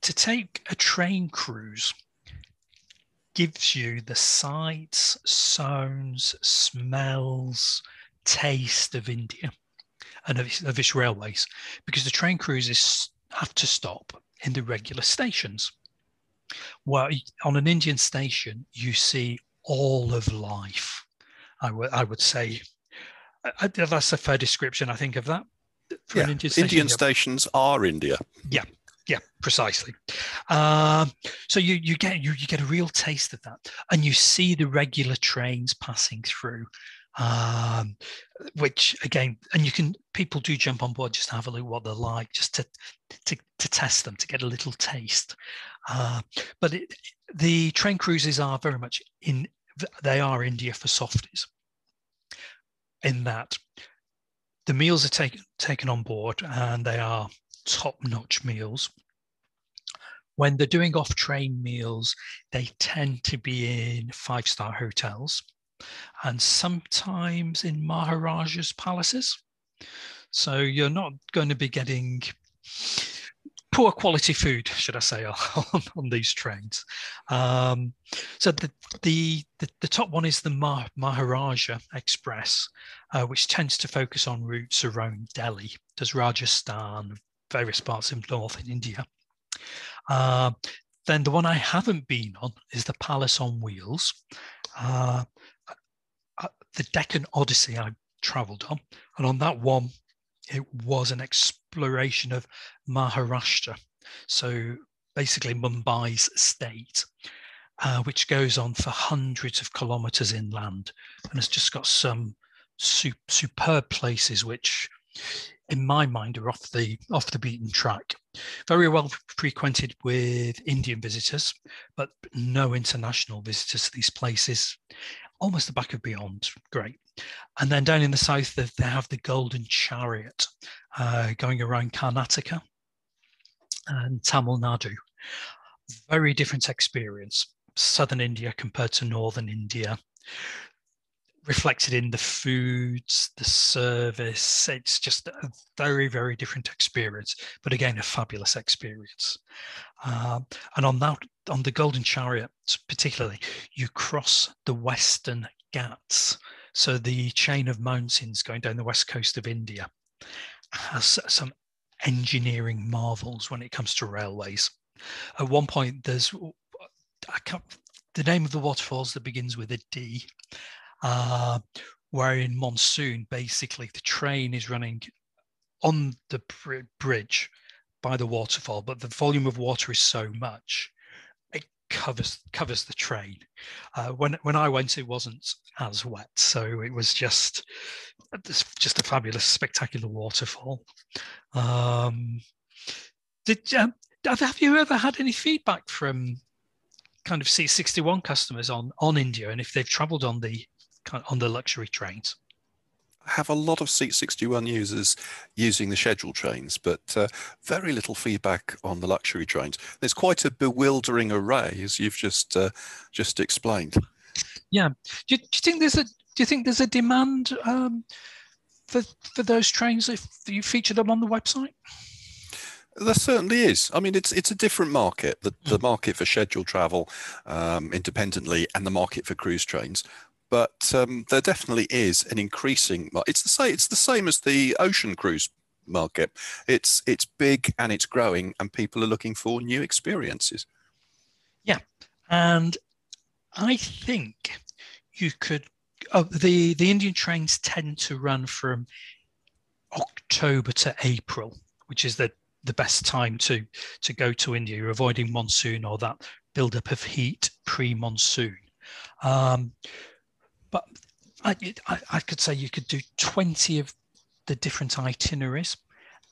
to take a train cruise gives you the sights, sounds, smells, taste of India and of its, of its railways, because the train cruises have to stop in the regular stations. Well, on an Indian station, you see all of life. I would I would say I- that's a fair description. I think of that for Yeah, an Indian station. Indian yeah. stations are India. Yeah, precisely. Um, so you you get you, you get a real taste of that, and you see the regular trains passing through, um, which again, and you can people do jump on board just to have a look what they're like, just to to, to test them to get a little taste. Uh, but it, the train cruises are very much in they are India for softies. In that the meals are taken taken on board and they are top-notch meals. When they're doing off-train meals, they tend to be in five-star hotels and sometimes in Maharaja's palaces. So you're not going to be getting poor quality food, should I say, on, on these trains. Um, so the, the the the top one is the Mah- Maharaja Express, uh, which tends to focus on routes around Delhi, does Rajasthan, various parts of northern India. Uh, then the one I haven't been on is the Palace on Wheels. Uh, uh, the Deccan Odyssey I travelled on, and on that one, it was an exploration of Maharashtra. So basically Mumbai's state, uh, which goes on for hundreds of kilometers inland and has just got some su- superb places which in my mind are off the off the beaten track very well frequented with indian visitors but no international visitors to these places almost the back of beyond. Great. And then down in the south, they, have the Golden Chariot uh, going around Karnataka and Tamil Nadu. Very different experience. Southern India compared to Northern India reflected in the foods, the service. It's just a very, very different experience, but again, a fabulous experience. Uh, and on that, on the Golden Chariot particularly, you cross the Western Ghats. So the chain of mountains going down the west coast of India has some engineering marvels when it comes to railways. At one point, there's I can't, the name of the waterfalls that begins with a D uh, where in monsoon, basically the train is running on the br- bridge by the waterfall, but the volume of water is so much it covers covers the train. Uh, when when I went, it wasn't as wet, so it was just just a fabulous, spectacular waterfall. Um, did um, have you ever had any feedback from kind of Seat 61 customers on on India and if they've travelled on the on the luxury trains? I have a lot of Seat 61 users using the schedule trains, but uh, very little feedback on the luxury trains. There's quite a bewildering array, as you've just uh, just explained. Yeah. Do you, do you, think there's a do you think there's a demand um, for for those trains if you feature them on the website? There certainly is. I mean, it's it's a different market. The, the hmm. market for scheduled travel um, independently and the market for cruise trains but um, there definitely is an increasing. It's the same. It's the same as the ocean cruise market. It's it's big and it's growing, and people are looking for new experiences. Yeah, and I think you could. Oh, the the Indian trains tend to run from October to April, which is the the best time to to go to India. You're avoiding monsoon or that buildup of heat pre-monsoon. Um, but I, I, I could say you could do 20 of the different itineraries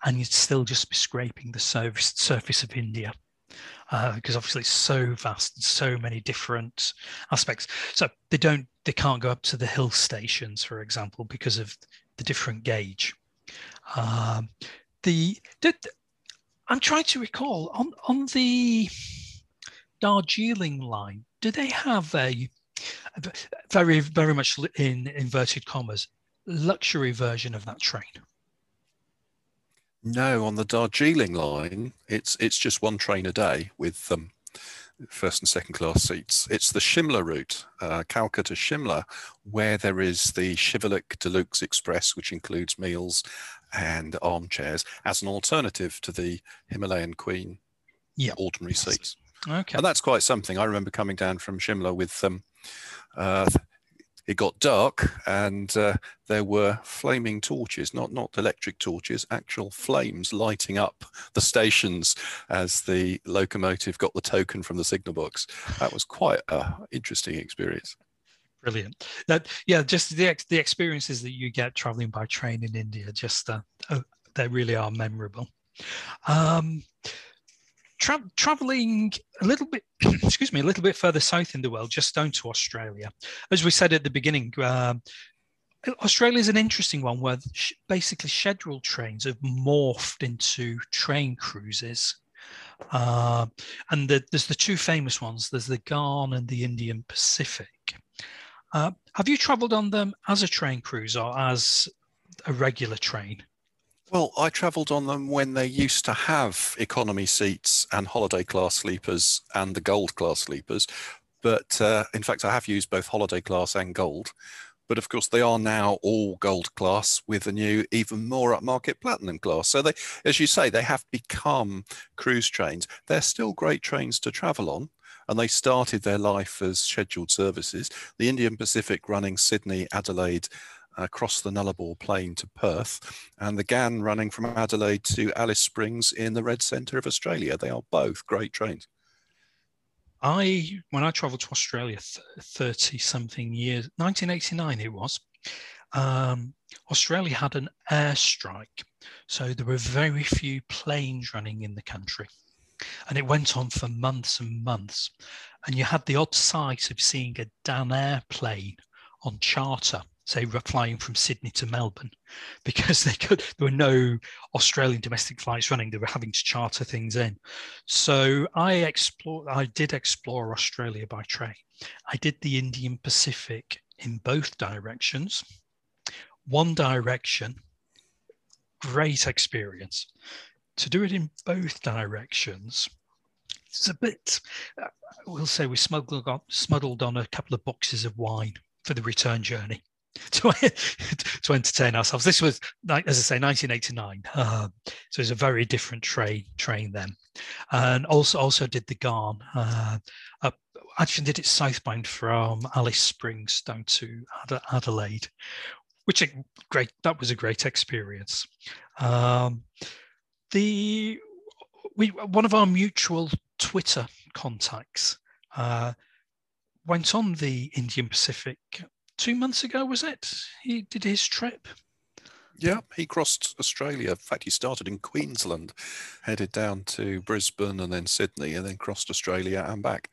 and you'd still just be scraping the surface, surface of India. Uh, because obviously it's so vast and so many different aspects. So they don't, they can't go up to the hill stations, for example, because of the different gauge. Um, the, the, I'm trying to recall on on the Darjeeling line. Do they have a very, very much in inverted commas, luxury version of that train. No, on the Darjeeling line, it's it's just one train a day with um, first and second class seats. It's the Shimla route, uh, Kalka Shimla, where there is the Shivalik Deluxe Express, which includes meals and armchairs, as an alternative to the Himalayan Queen yep. ordinary seats. Okay. And that's quite something. I remember coming down from Shimla with um, uh, it got dark and uh, there were flaming torches, not not electric torches, actual flames lighting up the stations as the locomotive got the token from the signal box. That was quite an interesting experience. Brilliant. That yeah, just the the experiences that you get traveling by train in India, just uh, oh, they really are memorable. Um, tra- traveling a little bit, excuse me, a little bit further south in the world, just down to Australia. As we said at the beginning, uh, Australia is an interesting one where sh- basically scheduled trains have morphed into train cruises. Uh, and the, there's the two famous ones there's the Ghan and the Indian Pacific. Uh, have you traveled on them as a train cruise or as a regular train? Well, I travelled on them when they used to have economy seats and holiday class sleepers and the gold class sleepers. But uh, in fact, I have used both holiday class and gold. But of course, they are now all gold class with a new, even more upmarket platinum class. So they, as you say, they have become cruise trains. They're still great trains to travel on and they started their life as scheduled services. The Indian Pacific running Sydney, Adelaide, across the Nullarbor Plain to Perth, and the Ghan running from Adelaide to Alice Springs in the red centre of Australia. They are both great trains. I, when I travelled to Australia 30 something years, 1989 it was, um, Australia had an airstrike. So there were very few planes running in the country. And it went on for months and months. And you had the odd sight of seeing a Dan Air plane on charter say flying from Sydney to Melbourne because they could there were no Australian domestic flights running they were having to charter things in. So I explored I did explore Australia by train. I did the Indian Pacific in both directions. One direction great experience. To do it in both directions it's a bit uh, we'll say we smuggled on, smuggled on a couple of boxes of wine for the return journey to, to entertain ourselves. This was, as I say, 1989. Uh, so it's a very different train train then, and also also did the Ghan. Uh, actually, did it southbound from Alice Springs down to Adelaide, which great that was a great experience. Um, the we one of our mutual Twitter contacts uh, went on the Indian Pacific two months ago, was it? He did his trip. Yeah, he crossed Australia. In fact, he started in Queensland, headed down to Brisbane and then Sydney, and then crossed Australia and back.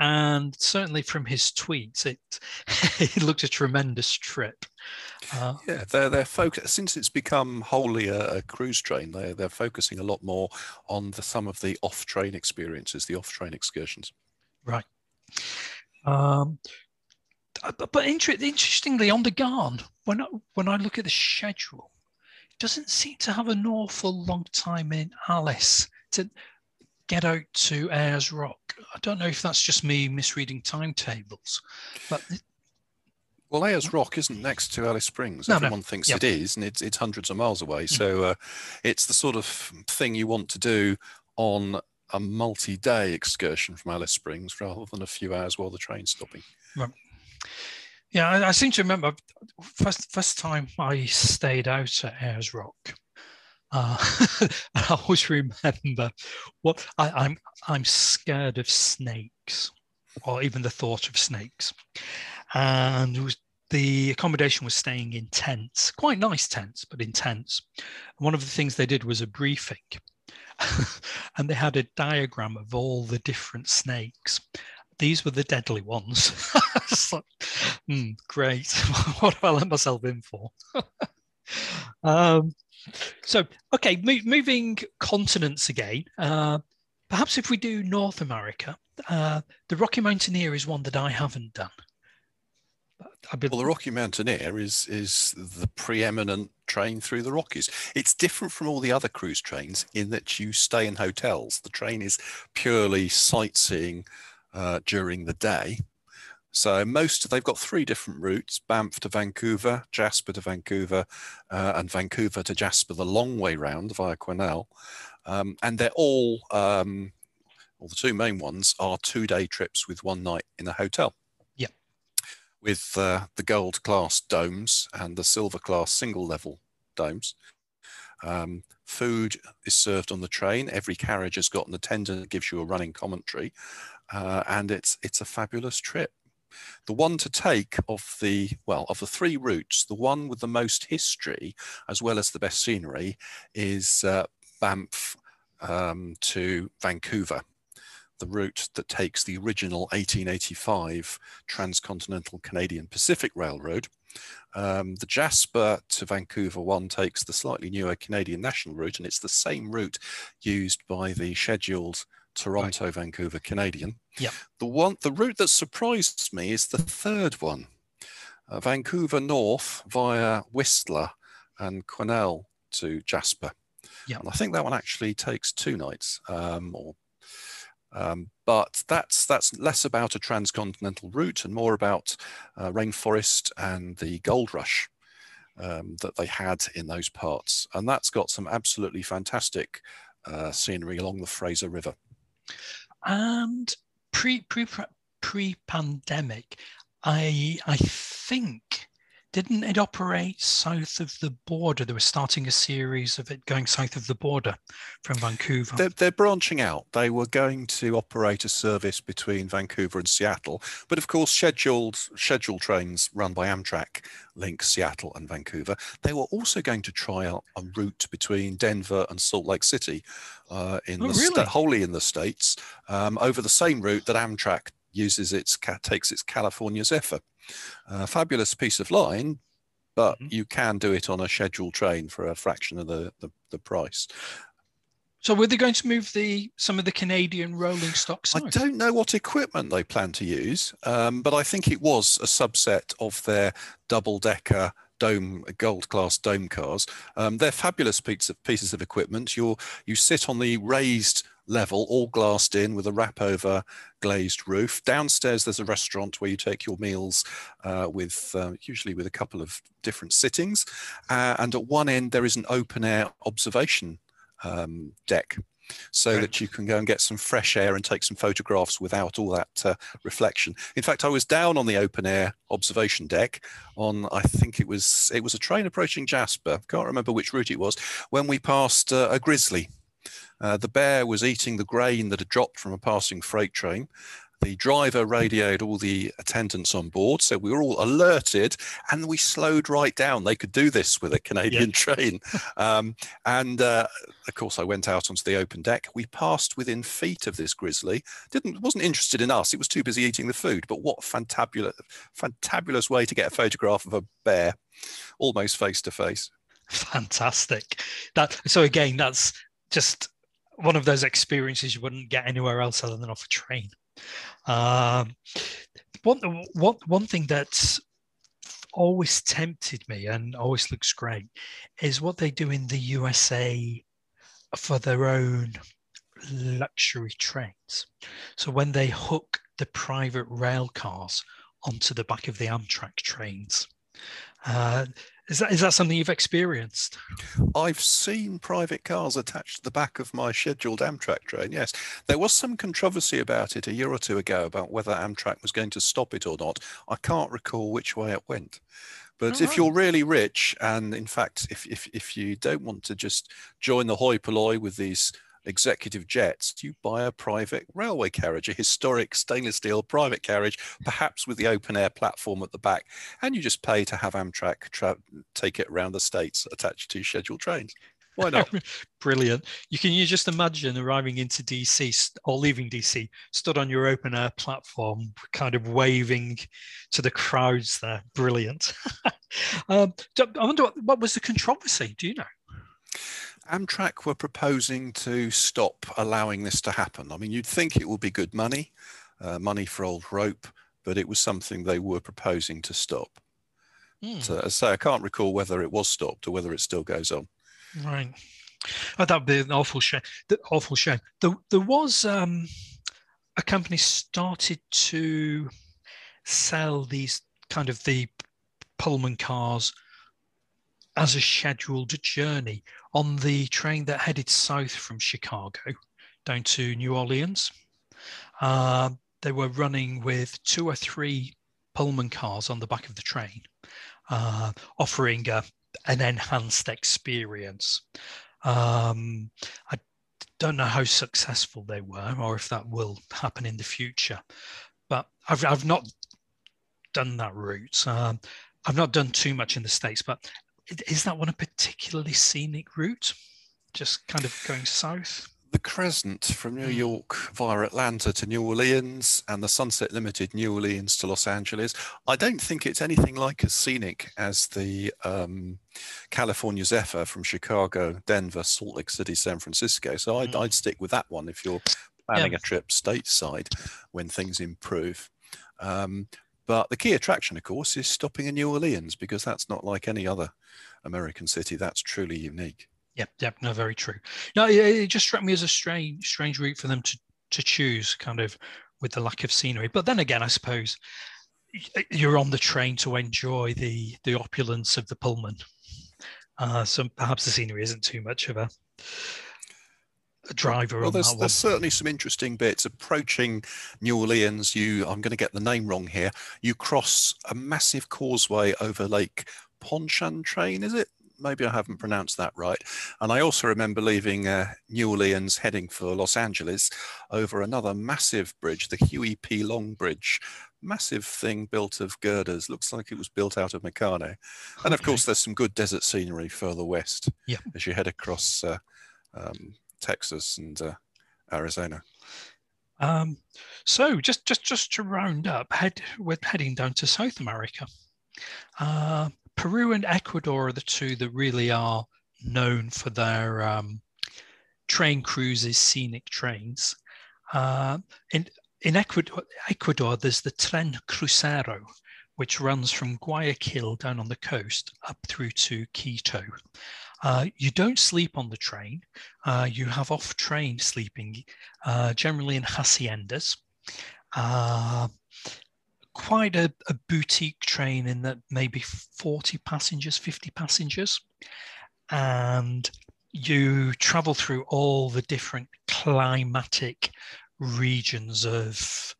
And certainly from his tweets, it it looked a tremendous trip. Uh, yeah, they're they're focus since it's become wholly a, a, cruise train. They they're focusing a lot more on the some of the off train experiences, the off train excursions. Right. Um, but, but inter- interestingly, on the Ghan, when I, when I look at the schedule, it doesn't seem to have an awful long time in Alice to get out to Ayers Rock. I don't know if that's just me misreading timetables, but. Well, Ayers Rock isn't next to Alice Springs. No, Everyone no. thinks yep. it is, and it's, it's hundreds of miles away. Mm. So uh, it's the sort of thing you want to do on a multi-day excursion from Alice Springs rather than a few hours while the train's stopping. Right. Yeah, I, I, seem to remember first first time I stayed out at Ayers Rock. Uh, I always remember what I, I'm I'm scared of snakes, or even the thought of snakes, and was, the accommodation was staying in tents, quite nice tents, but in tents. One of the things they did was a briefing, and they had a diagram of all the different snakes these were the deadly ones. like, mm, great. what have I let myself in for? um, so, okay, mo- moving continents again. Uh, perhaps if we do North America, uh, the Rocky Mountaineer is one that I haven't done. Been... Well, the Rocky Mountaineer is is the preeminent train through the Rockies. It's different from all the other cruise trains in that you stay in hotels. The train is purely sightseeing uh, during the day. So most they've got three different routes: Banff to Vancouver, Jasper to Vancouver, uh, and Vancouver to Jasper the long way round via Quesnel. Um, and they're all, um, well, the two main ones are two-day trips with one night in a hotel. Yeah. With uh, the gold class domes and the silver class single level domes. Um, food is served on the train. Every carriage has got an attendant that gives you a running commentary uh, and it's it's a fabulous trip. The one to take of the well of the three routes, the one with the most history as well as the best scenery is uh, Banff um, to Vancouver. The route that takes the original 1885 Transcontinental Canadian Pacific Railroad. Um, the Jasper to Vancouver one takes the slightly newer Canadian National route, and it's the same route used by the scheduled Toronto, right. Vancouver, Canadian. Yeah. The one, the route that surprised me is the third one, uh, Vancouver North via Whistler and Quesnel to Jasper. Yeah. And I think that one actually takes two nights, um, or um, but that's that's less about a transcontinental route and more about uh, rainforest and the gold rush um, that they had in those parts. And that's got some absolutely fantastic uh, scenery along the Fraser River. And pre pre pre pandemic, I I think didn't it operate south of the border? They were starting a series of it going south of the border from Vancouver. They're, they're, branching out. They were going to operate a service between Vancouver and Seattle, but of course, scheduled scheduled trains run by Amtrak link Seattle and Vancouver. They were also going to try out a route between Denver and Salt Lake City, uh, in oh, the really? sta- wholly in the states, um, over the same route that Amtrak uses its takes its California Zephyr. A fabulous piece of line, but mm-hmm. you can do it on a scheduled train for a fraction of the, the, the price. So were they going to move the some of the Canadian rolling stock? I don't know what equipment they plan to use, um, but I think it was a subset of their double-decker dome gold class dome cars. Um, they're fabulous pieces of, pieces of equipment. You you sit on the raised level, all glassed in with a wrap over glazed roof. Downstairs, there's a restaurant where you take your meals uh, with uh, usually with a couple of different sittings. Uh, and at one end, there is an open air observation um, deck so right. that you can go and get some fresh air and take some photographs without all that uh, reflection. In fact, I was down on the open air observation deck on I think it was it was a train approaching Jasper. Can't remember which route it was when we passed uh, a grizzly uh, the bear was eating the grain that had dropped from a passing freight train. The driver radioed all the attendants on board, so we were all alerted, and we slowed right down. They could do this with a Canadian yeah. train, um, and uh, of course, I went out onto the open deck. We passed within feet of this grizzly. Didn't wasn't interested in us. It was too busy eating the food. But what fantabulous, fantabulous way to get a photograph of a bear, almost face to face. Fantastic. That so again, that's just one of those experiences you wouldn't get anywhere else other than off a train. Um, one, one, one thing that's always tempted me and always looks great is what they do in the USA for their own luxury trains. So when they hook the private rail cars onto the back of the Amtrak trains, uh, is that is that something you've experienced? I've seen private cars attached to the back of my scheduled Amtrak train. Yes, there was some controversy about it a year or two ago about whether Amtrak was going to stop it or not. I can't recall which way it went. But oh, if you're really rich, and in fact, if, if, if you don't want to just join the hoi polloi with these executive jets, you buy a private railway carriage, a historic stainless steel private carriage, perhaps with the open air platform at the back, and you just pay to have Amtrak tra- take it around the states attached to scheduled trains. Why not? Brilliant. You can you just imagine arriving into DC or leaving DC, stood on your open air platform, kind of waving to the crowds there. Brilliant. um, I wonder what, what was the controversy? Do you know? Amtrak were proposing to stop allowing this to happen. I mean, you'd think it would be good money, uh, money for old rope, but it was something they were proposing to stop. Mm. So, as I say, I can't recall whether it was stopped or whether it still goes on. Right. Oh, that'd be an awful shame. The awful shame. There, there was um, a company started to sell these kind of the Pullman cars as a scheduled journey on the train that headed south from Chicago down to New Orleans. Uh, they were running with two or three Pullman cars on the back of the train, uh, offering a, an enhanced experience. Um, I don't know how successful they were or if that will happen in the future, but I've, I've not done that route. Um, I've not done too much in the States, but is that one a particularly scenic route? Just kind of going south? The Crescent from New hmm. York via Atlanta to New Orleans and the Sunset Limited New Orleans to Los Angeles. I don't think it's anything like as scenic as the um, California Zephyr from Chicago, Denver, Salt Lake City, San Francisco. So I'd, mm. I'd stick with that one if you're planning yeah. a trip stateside when things improve. Um, but the key attraction, of course, is stopping in New Orleans because that's not like any other American city. That's truly unique. Yep, yep, no, very true. No, it, just struck me as a strange, strange route for them to to choose, kind of with the lack of scenery. But then again, I suppose you're on the train to enjoy the the opulence of the Pullman. Uh, so perhaps the scenery isn't too much of a driver. Well, there's, there's certainly some interesting bits. Approaching New Orleans, you I'm going to get the name wrong here. You cross a massive causeway over Lake Pontchartrain, is it? Maybe I haven't pronounced that right. And I also remember leaving uh, New Orleans heading for Los Angeles over another massive bridge, the Huey P. Long Bridge. Massive thing built of girders. Looks like it was built out of Meccano. And of course, there's some good desert scenery further west yeah. as you head across uh, um, Texas and uh, Arizona. Um, so just just just to round up, head we're heading down to South America. Uh, Peru and Ecuador are the two that really are known for their um, train cruises, scenic trains. Uh, in in Ecuador, Ecuador, there's the Tren Crucero, which runs from Guayaquil down on the coast up through to Quito. Uh, you don't sleep on the train. Uh, you have off train sleeping, uh, generally in haciendas. Uh, quite a, a, boutique train in that maybe 40 passengers, 50 passengers. And you travel through all the different climatic regions of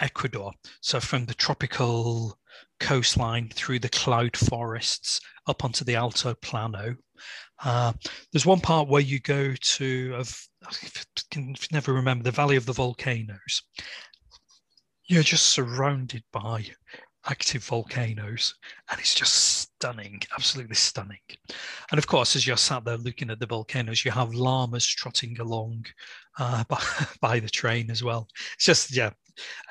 Ecuador. So from the tropical coastline through the cloud forests up onto the Alto Plano, uh, there's one part where you go to, I can never remember, the Valley of the Volcanoes. You're just surrounded by active volcanoes, and it's just stunning, absolutely stunning. And of course, as you're sat there looking at the volcanoes, you have llamas trotting along uh, by, by the train as well. It's just, yeah,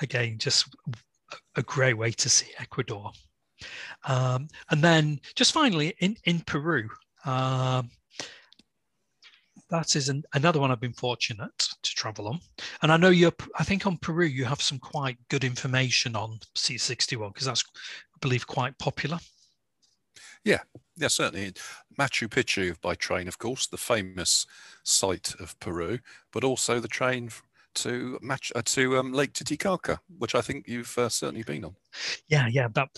again, just a great way to see Ecuador. Um, and then just finally in, in Peru, um, that is an, another one I've been fortunate to travel on. And I know you're, I think on Peru, you have some quite good information on Seat 61 because that's, I believe, quite popular. Yeah, yeah, certainly. Machu Picchu by train, of course, the famous site of Peru, but also the train to match uh, to um, Lake Titicaca, which I think you've uh, certainly been on. Yeah, yeah, that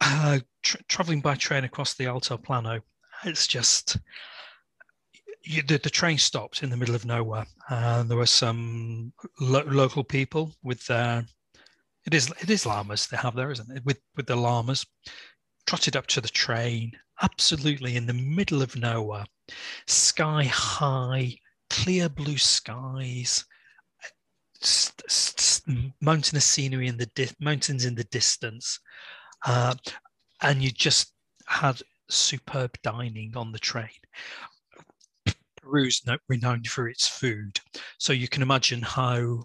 uh, tra- traveling by train across the Altiplano it's just you, the, the, train stopped in the middle of nowhere. and there were some lo- local people with their it is it is llamas they have there, isn't it? With with the llamas trotted up to the train, absolutely in the middle of nowhere, sky high, clear blue skies, st- st- mountainous scenery in the di- mountains in the distance, uh, and you just had superb dining on the train. Peru's renowned for its food, so you can imagine how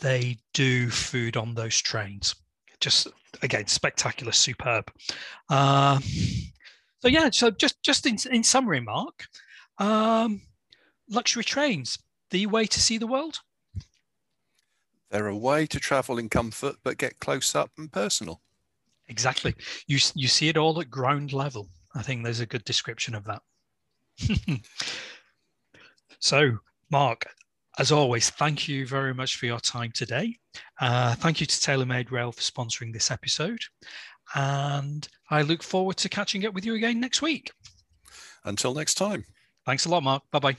they do food on those trains. Just again, spectacular, superb. Uh, so yeah, so just just in, in summary, Mark, um, luxury trains, the way to see the world. They're a way to travel in comfort, but get close up and personal. Exactly. You you see it all at ground level. I think there's a good description of that. so, Mark, as always, thank you very much for your time today. Uh, thank you to TaylorMade Rail for sponsoring this episode. And I look forward to catching up with you again next week. Until next time. Thanks a lot, Mark. Bye bye.